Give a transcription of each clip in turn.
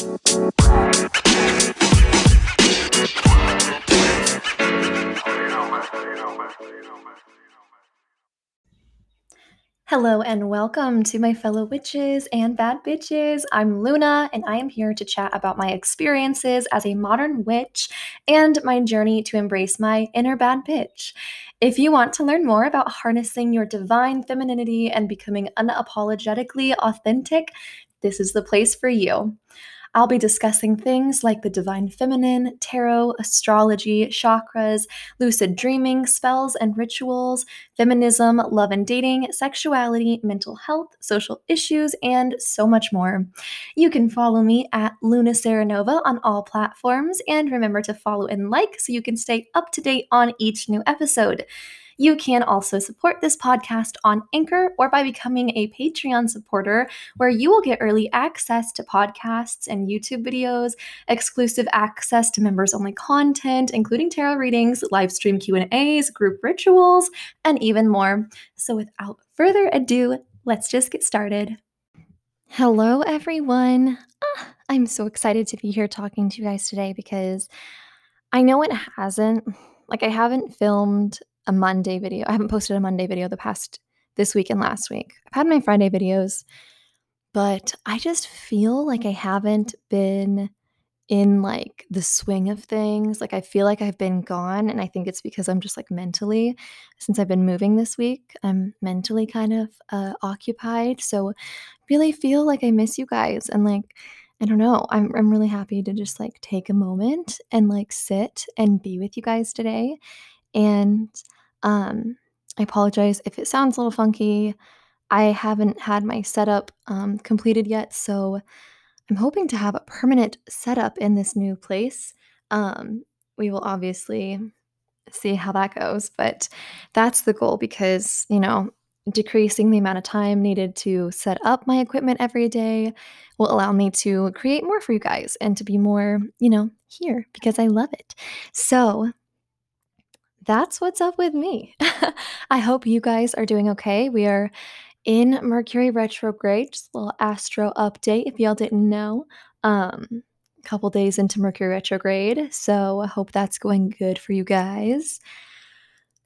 Hello and welcome to my fellow witches and bad bitches. I'm Luna and I am here to chat about my experiences as a modern witch and my journey to embrace my inner bad bitch. If you want to learn more about harnessing your divine femininity and becoming unapologetically authentic, this is the place for you. I'll be discussing things like the divine feminine, tarot, astrology, chakras, lucid dreaming, spells and rituals, feminism, love and dating, sexuality, mental health, social issues, and so much more. You can follow me at Luna Serenova on all platforms, and remember to follow and like so you can stay up to date on each new episode. You can also support this podcast on Anchor or by becoming a Patreon supporter, where you will get early access to podcasts and YouTube videos, exclusive access to members-only content, including tarot readings, live stream Q&As, group rituals, and even more. So without further ado, let's just get started. Hello, everyone. Ah, I'm so excited to be here talking to you guys today because I know it hasn't, like, I haven't filmed a Monday video. I haven't posted a Monday video the past this week and last week. I've had my Friday videos, but I just feel like I haven't been in like the swing of things. Like I feel like I've been gone and I think it's because I'm just like mentally since I've been moving this week, I'm mentally kind of uh, occupied. So really feel like I miss you guys and like I don't know. I'm I'm really happy to just like take a moment and like sit and be with you guys today and um, I apologize if it sounds a little funky. I haven't had my setup um, completed yet, so I'm hoping to have a permanent setup in this new place. Um, we will obviously see how that goes, but that's the goal because, you know, decreasing the amount of time needed to set up my equipment every day will allow me to create more for you guys and to be more, you know, here because I love it. So, that's what's up with me. I hope you guys are doing okay. We are in Mercury retrograde, just a little astro update if y'all didn't know. Um, a couple days into Mercury retrograde, so I hope that's going good for you guys.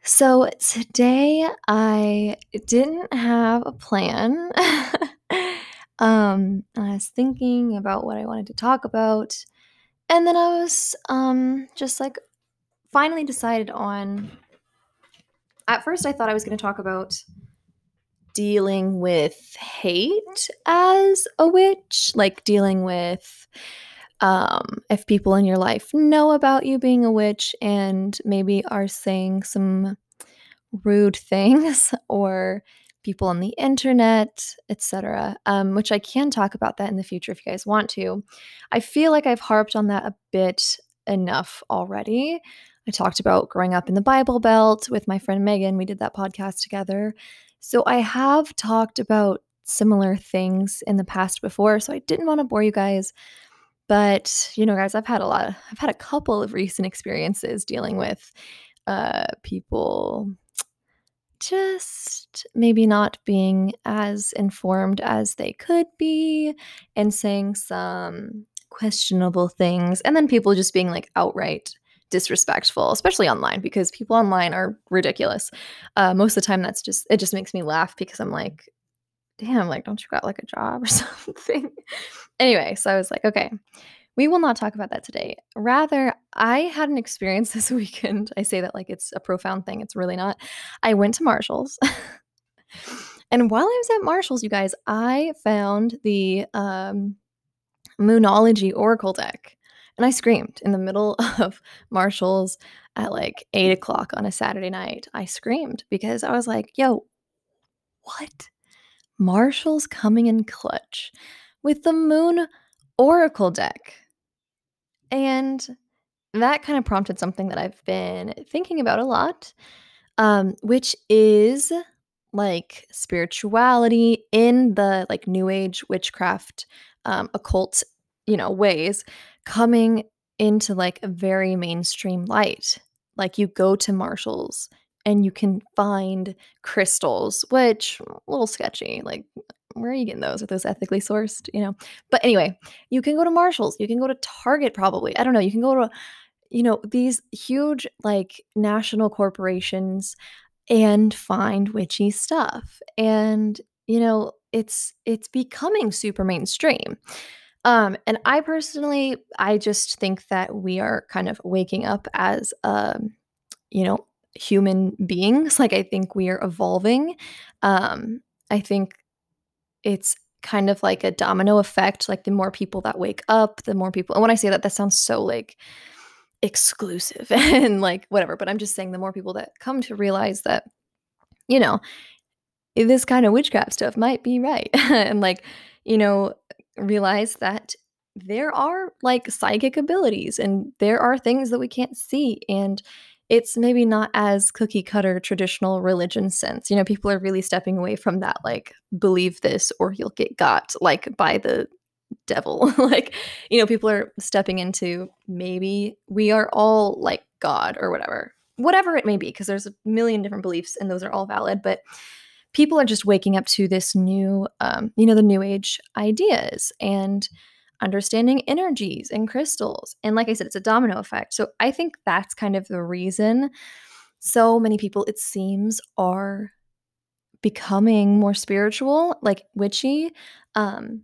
So today I didn't have a plan. um, I was thinking about what I wanted to talk about, and then I was um just like finally decided on. At first, I thought I was going to talk about dealing with hate as a witch, like dealing with um, if people in your life know about you being a witch and maybe are saying some rude things or people on the internet, etc. Um, which I can talk about that in the future if you guys want to. I feel like I've harped on that a bit enough already. I talked about growing up in the Bible Belt with my friend Megan. We did that podcast together. So I have talked about similar things in the past before, so I didn't want to bore you guys. But, you know, guys, I've had a lot of, I've had a couple of recent experiences dealing with uh people just maybe not being as informed as they could be and saying some questionable things and then people just being like outright disrespectful, especially online, because people online are ridiculous. Uh, most of the time, that's just it just makes me laugh because I'm like, damn, like, don't you got like a job or something? anyway, so I was like, okay, we will not talk about that today. Rather, I had an experience this weekend. I say that like it's a profound thing, it's really not. I went to Marshall's. and while I was at Marshall's, you guys, I found the um, Moonology Oracle deck. And I screamed in the middle of Marshall's at like eight o'clock on a Saturday night. I screamed because I was like, yo, what? Marshall's coming in clutch with the Moon Oracle deck. And that kind of prompted something that I've been thinking about a lot, um, which is like spirituality in the like new age witchcraft um, occult you know ways coming into like a very mainstream light. Like you go to Marshall's and you can find crystals, which a little sketchy. Like where are you getting those? Are those ethically sourced? You know. But anyway, you can go to Marshalls. You can go to Target. Probably. I don't know. You can go to, you know, these huge like national corporations and find witchy stuff. And you know, it's it's becoming super mainstream. Um, and I personally, I just think that we are kind of waking up as, um, you know, human beings. Like I think we are evolving. Um, I think it's kind of like a domino effect. Like the more people that wake up, the more people. And when I say that, that sounds so like exclusive and like whatever. But I'm just saying the more people that come to realize that, you know, this kind of witchcraft stuff might be right, and like, you know, realize that there are like psychic abilities and there are things that we can't see and it's maybe not as cookie cutter traditional religion sense. You know, people are really stepping away from that, like, believe this or you'll get got, like, by the devil. like, you know, people are stepping into maybe we are all like God or whatever, whatever it may be, because there's a million different beliefs and those are all valid. But people are just waking up to this new, um, you know, the new age ideas and understanding energies and crystals. And like I said, it's a domino effect. So I think that's kind of the reason so many people, it seems, are becoming more spiritual, like witchy, um,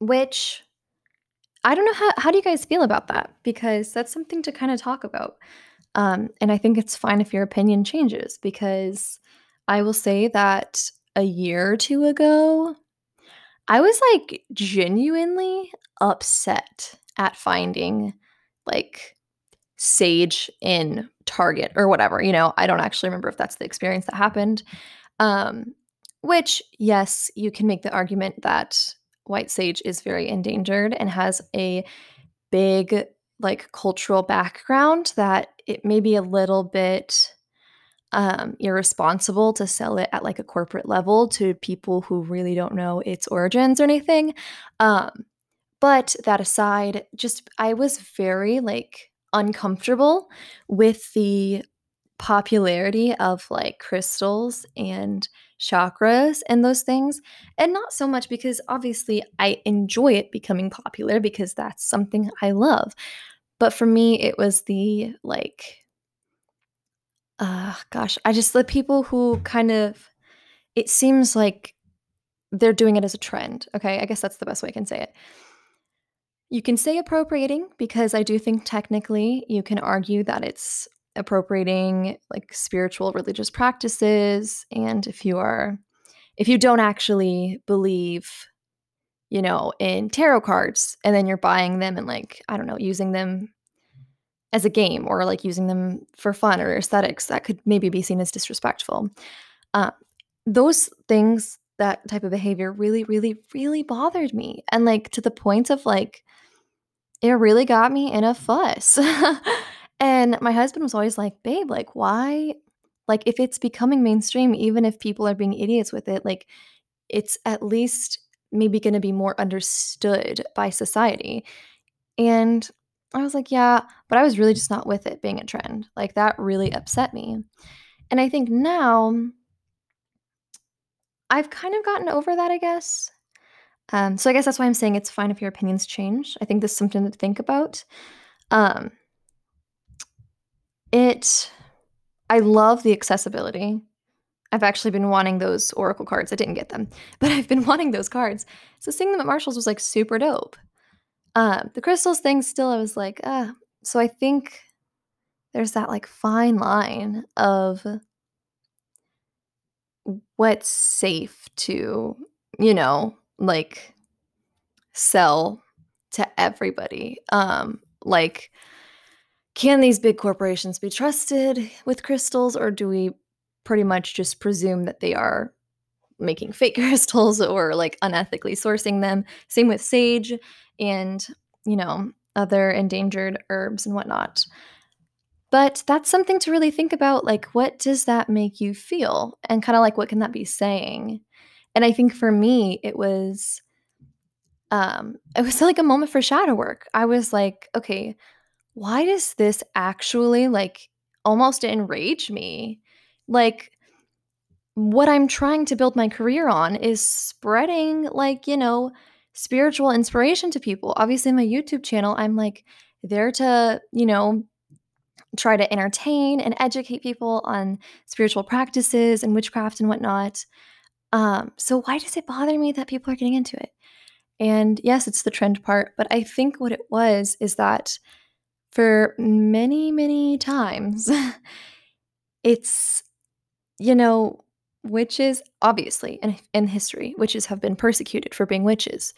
which I don't know how, how do you guys feel about that? Because that's something to kind of talk about. Um, and I think it's fine if your opinion changes because I will say that a year or two ago, I was like genuinely upset at finding like sage in Target or whatever. You know, I don't actually remember if that's the experience that happened. Um, which, yes, you can make the argument that white sage is very endangered and has a big like cultural background that it may be a little bit um, irresponsible to sell it at like a corporate level to people who really don't know its origins or anything. Um, but that aside, just I was very like uncomfortable with the popularity of like crystals and chakras and those things. And not so much because obviously I enjoy it becoming popular because that's something I love. But for me, it was the like uh, gosh, I just the people who kind of it seems like they're doing it as a trend. Okay, I guess that's the best way I can say it. You can say appropriating because I do think technically you can argue that it's appropriating like spiritual religious practices and if you are if you don't actually believe you know in tarot cards and then you're buying them and like I don't know using them as a game or like using them for fun or aesthetics that could maybe be seen as disrespectful. Uh, those things, that type of behavior really, really, really bothered me. And like to the point of like, it really got me in a fuss. and my husband was always like, babe, like, why? Like, if it's becoming mainstream, even if people are being idiots with it, like, it's at least maybe going to be more understood by society. And I was like, yeah, but I was really just not with it being a trend. Like that really upset me. And I think now I've kind of gotten over that, I guess. Um, so I guess that's why I'm saying it's fine if your opinions change. I think this is something to think about. Um, it, I love the accessibility. I've actually been wanting those Oracle cards. I didn't get them, but I've been wanting those cards. So seeing them at Marshall's was like super dope. Um, the crystals thing still I was like, uh, so I think there's that like fine line of what's safe to, you know, like sell to everybody. Um, like can these big corporations be trusted with crystals or do we pretty much just presume that they are making fake crystals or like unethically sourcing them? Same with sage and, you know, other endangered herbs and whatnot. But that's something to really think about. Like, what does that make you feel? And kind of like, what can that be saying? And I think for me, it was, um, it was like a moment for shadow work. I was like, okay, why does this actually like almost enrage me? Like, what I'm trying to build my career on is spreading, like, you know, spiritual inspiration to people. Obviously, my YouTube channel, I'm like there to, you know, try to entertain and educate people on spiritual practices and witchcraft and whatnot. Um, so why does it bother me that people are getting into it? And yes, it's the trend part, but I think what it was is that for many, many times, it's, you know, witches, obviously, in, in history, witches have been persecuted for being witches.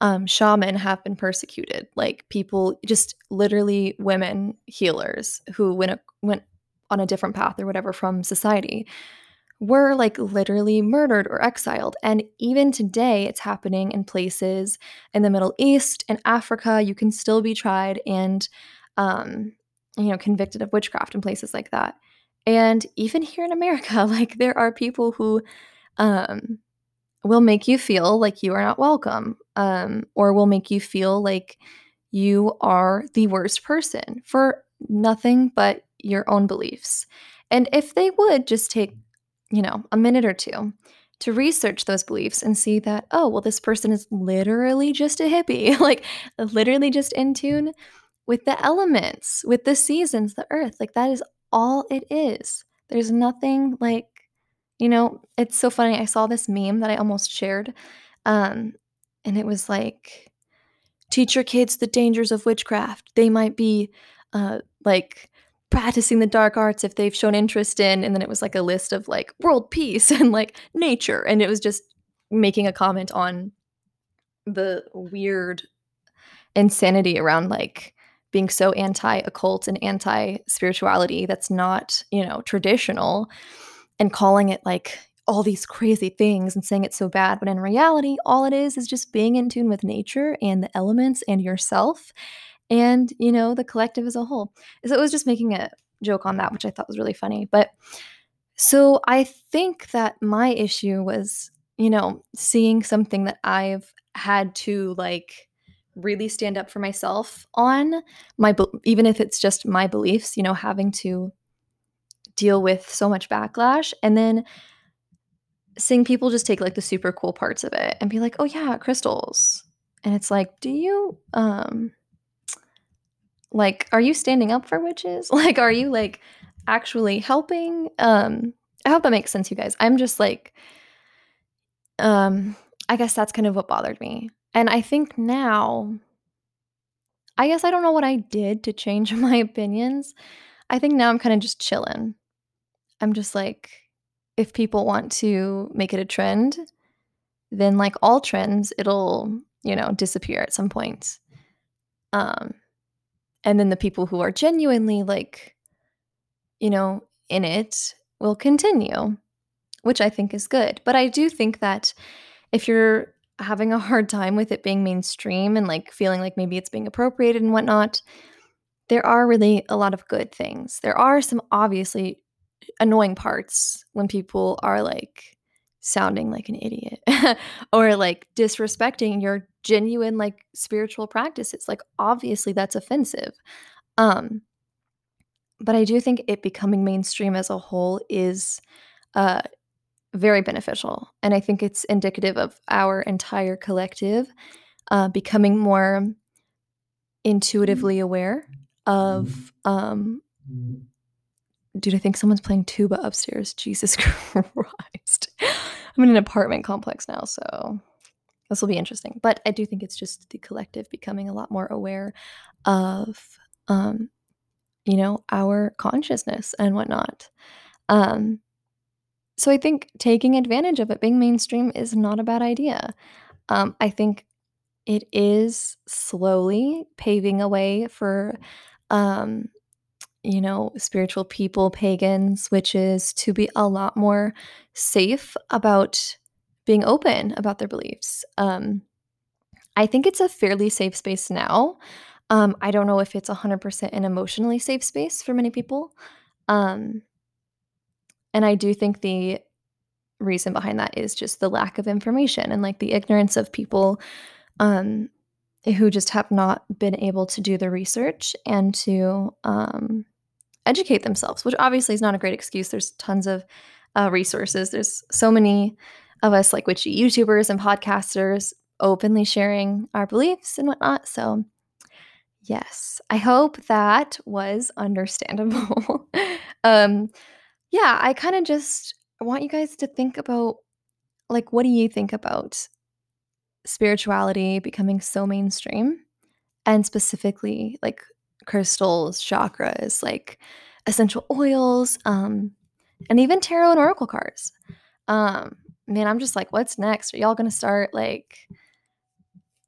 Um, shaman have been persecuted, like people, just literally women healers who went, a, went on a different path or whatever from society were like literally murdered or exiled. And even today, it's happening in places in the Middle East and Africa. You can still be tried and, um, you know, convicted of witchcraft in places like that. And even here in America, like there are people who um, will make you feel like you are not welcome um, or will make you feel like you are the worst person for nothing but your own beliefs. And if they would just take you know, a minute or two to research those beliefs and see that, oh, well, this person is literally just a hippie, like literally just in tune with the elements, with the seasons, the earth. Like that is all it is. There's nothing like, you know, it's so funny. I saw this meme that I almost shared. Um, and it was like, teach your kids the dangers of witchcraft. They might be uh, like practicing the dark arts if they've shown interest in and then it was like a list of like world peace and like nature and it was just making a comment on the weird insanity around like being so anti occult and anti spirituality that's not, you know, traditional and calling it like all these crazy things and saying it's so bad. But in reality, all it is is just being in tune with nature and the elements and yourself and, you know, the collective as a whole. So it was just making a joke on that, which I thought was really funny. But so I think that my issue was, you know, seeing something that I've had to like really stand up for myself on my even if it's just my beliefs, you know, having to deal with so much backlash and then seeing people just take like the super cool parts of it and be like, "Oh yeah, crystals." And it's like, "Do you um like, are you standing up for witches? Like, are you like actually helping? Um, I hope that makes sense, you guys. I'm just like, um, I guess that's kind of what bothered me. And I think now, I guess I don't know what I did to change my opinions. I think now I'm kind of just chilling. I'm just like, if people want to make it a trend, then like all trends, it'll, you know, disappear at some point. Um, and then the people who are genuinely like you know in it will continue which i think is good but i do think that if you're having a hard time with it being mainstream and like feeling like maybe it's being appropriated and whatnot there are really a lot of good things. There are some obviously annoying parts when people are like sounding like an idiot or like disrespecting your genuine like spiritual practices like obviously that's offensive. Um but i do think it becoming mainstream as a whole is uh very beneficial and i think it's indicative of our entire collective uh becoming more intuitively aware of um dude i think someone's playing tuba upstairs jesus christ i'm in an apartment complex now so this will be interesting. But I do think it's just the collective becoming a lot more aware of, um, you know, our consciousness and whatnot. Um, so I think taking advantage of it being mainstream is not a bad idea. Um, I think it is slowly paving a way for, um, you know, spiritual people, pagans, witches to be a lot more safe about being open about their beliefs. Um, I think it's a fairly safe space now. Um, I don't know if it's 100% an emotionally safe space for many people. Um, and I do think the reason behind that is just the lack of information and like the ignorance of people um, who just have not been able to do the research and to um, educate themselves, which obviously is not a great excuse. There's tons of uh, resources. There's so many of us, like witchy YouTubers and podcasters, openly sharing our beliefs and whatnot. So, yes, I hope that was understandable. um, yeah, I kind of just want you guys to think about like, what do you think about spirituality becoming so mainstream? And specifically, like crystals, chakras, like essential oils, um, and even tarot and oracle cards. Um, man, I'm just like, what's next? Are y'all gonna start like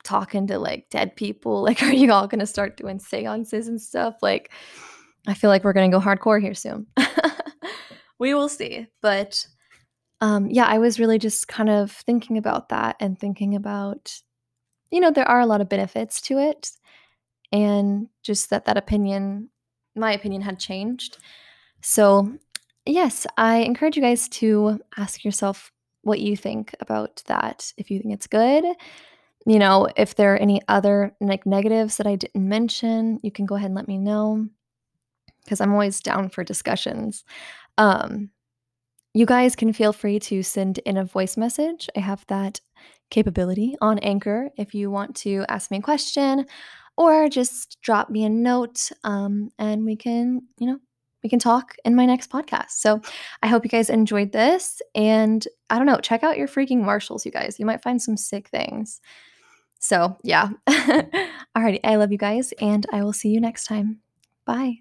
talking to like dead people? Like, are you all gonna start doing seances and stuff? Like, I feel like we're gonna go hardcore here soon. we will see. But um, yeah, I was really just kind of thinking about that and thinking about, you know, there are a lot of benefits to it. And just that that opinion, my opinion had changed. So, yes, I encourage you guys to ask yourself what you think about that. If you think it's good, you know, if there are any other like negatives that I didn't mention, you can go ahead and let me know because I'm always down for discussions. Um, you guys can feel free to send in a voice message. I have that capability on Anchor if you want to ask me a question or just drop me a note um, and we can, you know, we can talk in my next podcast. So I hope you guys enjoyed this. And I don't know, check out your freaking Marshalls, you guys. You might find some sick things. So, yeah. Alrighty, I love you guys, and I will see you next time. Bye.